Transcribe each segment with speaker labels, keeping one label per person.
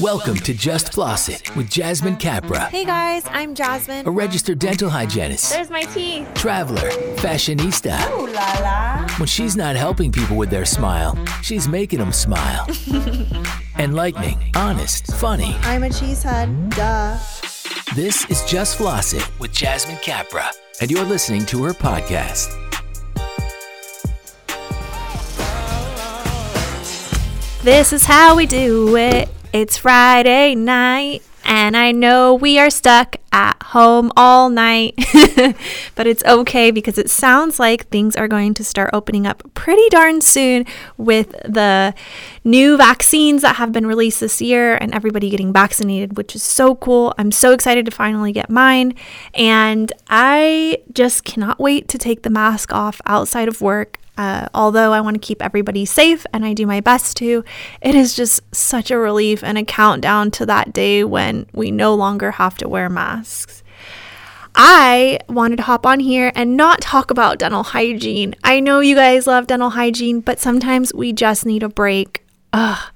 Speaker 1: Welcome to Just Floss It with Jasmine Capra,
Speaker 2: Hey guys, I'm Jasmine.
Speaker 1: a registered dental hygienist,
Speaker 2: There's my teeth.
Speaker 1: traveler, fashionista. When she's not helping people with their smile, she's making them smile. Enlightening, honest, funny.
Speaker 2: I'm a cheesehead. Duh.
Speaker 1: This is Just Floss It with Jasmine Capra, and you're listening to her podcast.
Speaker 3: This is how we do it. It's Friday night, and I know we are stuck at home all night, but it's okay because it sounds like things are going to start opening up pretty darn soon with the new vaccines that have been released this year and everybody getting vaccinated, which is so cool. I'm so excited to finally get mine, and I just cannot wait to take the mask off outside of work. Uh, although I want to keep everybody safe and I do my best to, it is just such a relief and a countdown to that day when we no longer have to wear masks. I wanted to hop on here and not talk about dental hygiene. I know you guys love dental hygiene, but sometimes we just need a break. Ugh.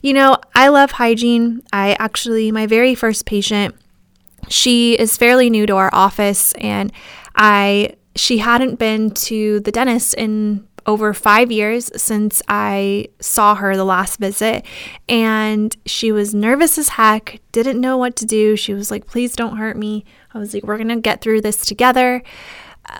Speaker 3: You know, I love hygiene. I actually, my very first patient, she is fairly new to our office and I she hadn't been to the dentist in over 5 years since I saw her the last visit and she was nervous as heck, didn't know what to do. She was like, "Please don't hurt me." I was like, "We're to get through this together."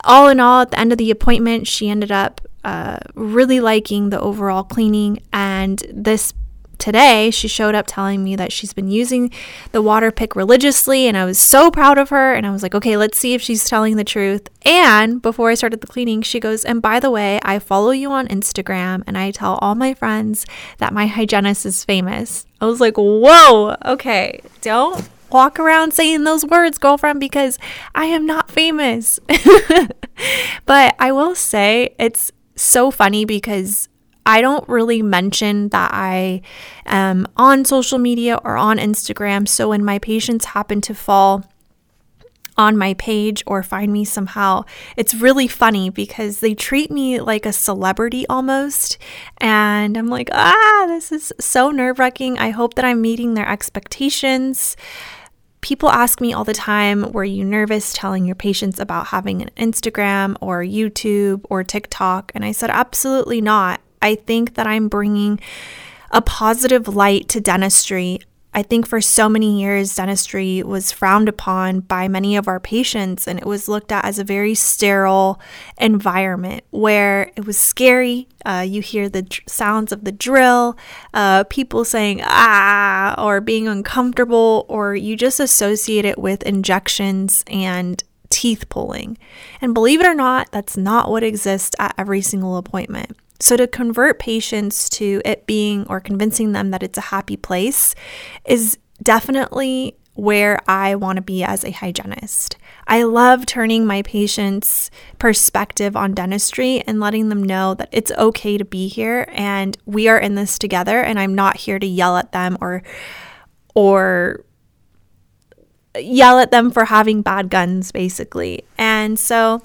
Speaker 3: All in all, at the end of the appointment, she ended up uh, really liking the overall cleaning and this today she showed up telling me that she's been using the water pick religiously and I was so proud of her and I was like okay let's see if she's telling the truth. And before I started the cleaning she goes and by the way I follow you on Instagram and I tell all my friends that my hygienist is famous. I was like whoa okay don't walk around saying those words girlfriend because I am not famous. But I will say it's so funny because I don't really mention that I am on social media or on Instagram. So when my patients happen to fall on my page or find me somehow, it's really funny because they treat me like a celebrity almost. And I'm like, ah, this is so nerve wracking. I hope that I'm meeting their expectations. People ask me all the time, were you nervous telling your patients about having an Instagram or YouTube or TikTok? And I said, absolutely not. I think that I'm bringing a positive light to dentistry. I think for so many years, dentistry was frowned upon by many of our patients, and it was looked at as a very sterile environment where it was scary. Uh, you hear the dr- sounds of the drill, uh, people saying ah, or being uncomfortable, or you just associate it with injections and teeth pulling. And believe it or not, that's not what exists at every single appointment. So, to convert patients to it being or convincing them that it's a happy place is definitely where I want to be as a hygienist. I love turning my patients' perspective on dentistry and letting them know that it's okay to be here and we are in this together and I'm not here to yell at them or or yell at them for having bad guns basically. And so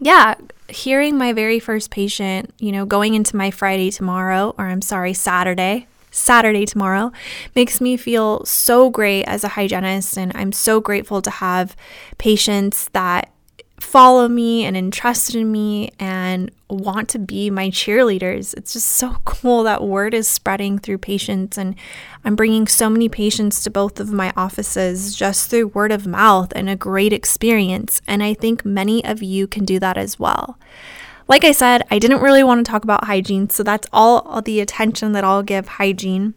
Speaker 3: yeah, hearing my very first patient, you know, going into my Friday tomorrow, or I'm sorry, Saturday, Saturday tomorrow, makes me feel so great as a hygienist. And I'm so grateful to have patients that follow me and entrusted in me and want to be my cheerleaders. It's just so cool that word is spreading through patients and I'm bringing so many patients to both of my offices just through word of mouth and a great experience and I think many of you can do that as well. Like I said, I didn't really want to talk about hygiene, so that's all the attention that I'll give hygiene.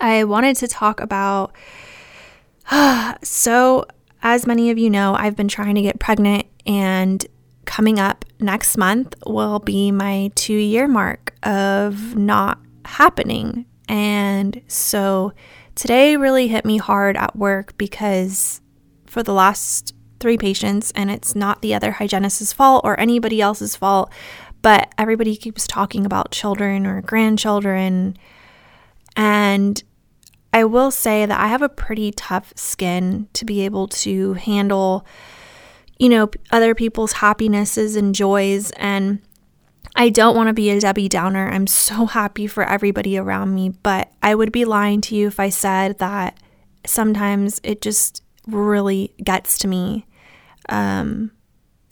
Speaker 3: I wanted to talk about so as many of you know, I've been trying to get pregnant, and coming up next month will be my two year mark of not happening. And so today really hit me hard at work because for the last three patients, and it's not the other hygienist's fault or anybody else's fault, but everybody keeps talking about children or grandchildren. And I will say that I have a pretty tough skin to be able to handle, you know, other people's happinesses and joys. And I don't want to be a Debbie Downer. I'm so happy for everybody around me, but I would be lying to you if I said that sometimes it just really gets to me. Um,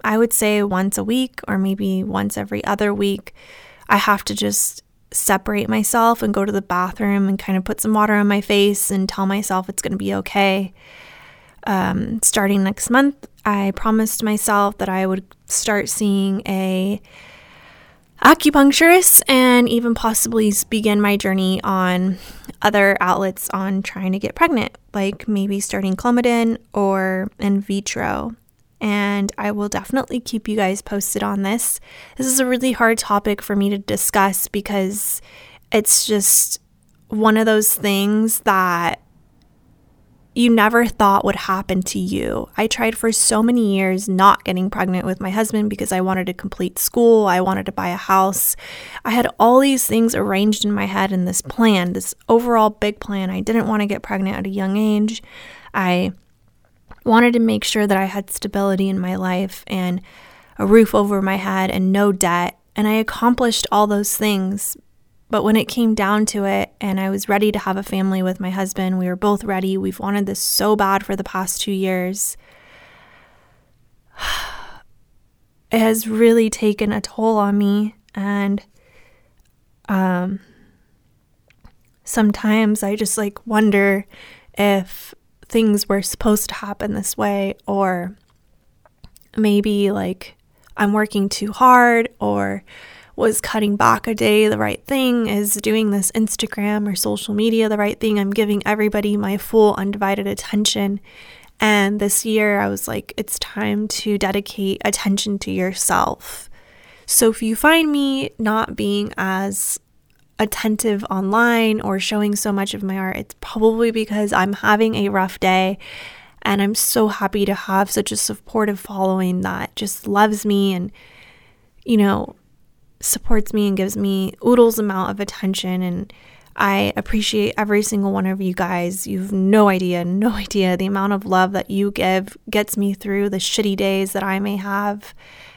Speaker 3: I would say once a week or maybe once every other week, I have to just separate myself and go to the bathroom and kind of put some water on my face and tell myself it's going to be okay. Um, starting next month, I promised myself that I would start seeing a acupuncturist and even possibly begin my journey on other outlets on trying to get pregnant, like maybe starting Clomidin or in vitro. And I will definitely keep you guys posted on this. This is a really hard topic for me to discuss because it's just one of those things that you never thought would happen to you. I tried for so many years not getting pregnant with my husband because I wanted to complete school, I wanted to buy a house. I had all these things arranged in my head in this plan, this overall big plan. I didn't want to get pregnant at a young age. I wanted to make sure that I had stability in my life and a roof over my head and no debt. And I accomplished all those things but when it came down to it, and I was ready to have a family with my husband, we were both ready. We've wanted this so bad for the past two years. It has really taken a toll on me. And um, sometimes I just like wonder if things were supposed to happen this way, or maybe like I'm working too hard, or was cutting back a day the right thing? Is doing this Instagram or social media the right thing? I'm giving everybody my full undivided attention. And this year I was like, it's time to dedicate attention to yourself. So if you find me not being as attentive online or showing so much of my art, it's probably because I'm having a rough day. And I'm so happy to have such a supportive following that just loves me and, you know, supports me and gives me oodles amount of attention and I appreciate every single one of you guys. You've no idea, no idea the amount of love that you give gets me through the shitty days that I may have.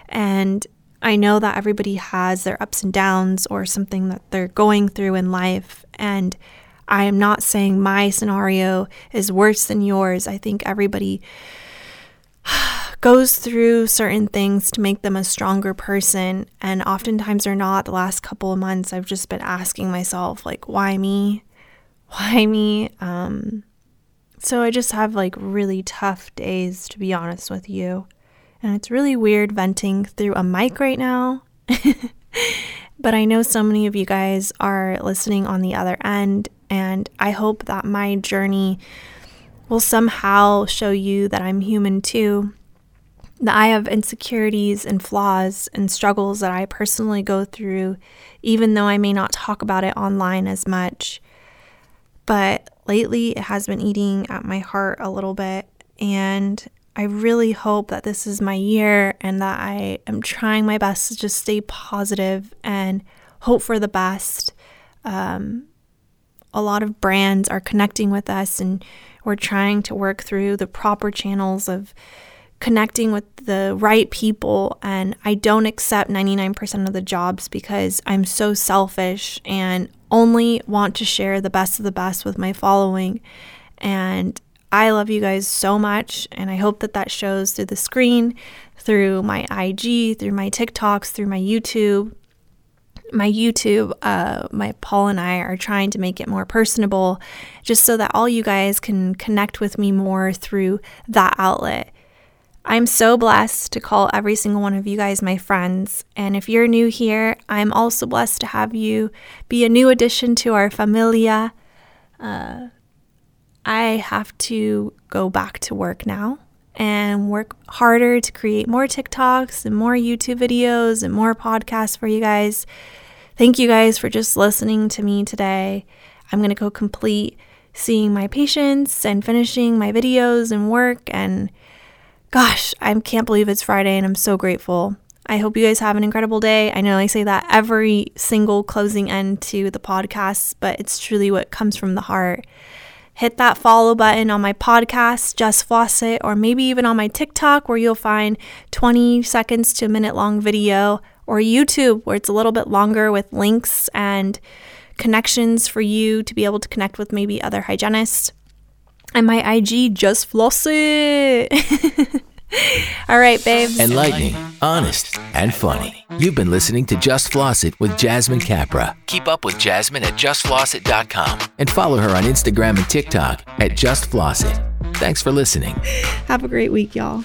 Speaker 3: And I know that everybody has their ups and downs or something that they're going through in life. And I am not saying my scenario is worse than yours. I think everybody goes through certain things to make them a stronger person. And oftentimes they're not. The last couple of months, I've just been asking myself, like, why me? Why me? Um, so I just have like really tough days, to be honest with you. And it's really weird venting through a mic right now. but I know so many of you guys are listening on the other end. And I hope that my journey will somehow show you that I'm human too that I have insecurities and flaws and struggles that I personally go through, even though I may not talk about it online as much. But lately, it has been eating at my heart a little bit. And I really hope that this is my year and that I am trying my best to just stay positive and hope for the best. Um, a lot of brands are connecting with us, and we're trying to work through the proper channels of connecting with the right people and I don't accept 99% of the jobs because I'm so selfish and only want to share the best of the best with my following and I love you guys so much and I hope that that shows through the screen, through my IG, through my TikToks, through my YouTube. My YouTube, uh, my Paul and I are trying to make it more personable just so that all you guys can connect with me more through that outlet. I'm so blessed to call every single one of you guys my friends. And if you're new here, I'm also blessed to have you be a new addition to our familia. Uh, I have to go back to work now and work harder to create more TikToks and more YouTube videos and more podcasts for you guys. Thank you guys for just listening to me today. I'm going to go complete seeing my patients and finishing my videos and work and Gosh, I can't believe it's Friday and I'm so grateful. I hope you guys have an incredible day. I know I say that every single closing end to the podcast, but it's truly what comes from the heart. Hit that follow button on my podcast, Just Floss It, or maybe even on my TikTok, where you'll find 20 seconds to a minute long video or YouTube, where it's a little bit longer with links and connections for you to be able to connect with maybe other hygienists. And my IG, just floss it. All right, babes.
Speaker 1: Enlightening, honest, and funny. You've been listening to Just Floss It with Jasmine Capra. Keep up with Jasmine at justflossit.com and follow her on Instagram and TikTok at Just Floss It. Thanks for listening.
Speaker 3: Have a great week, y'all.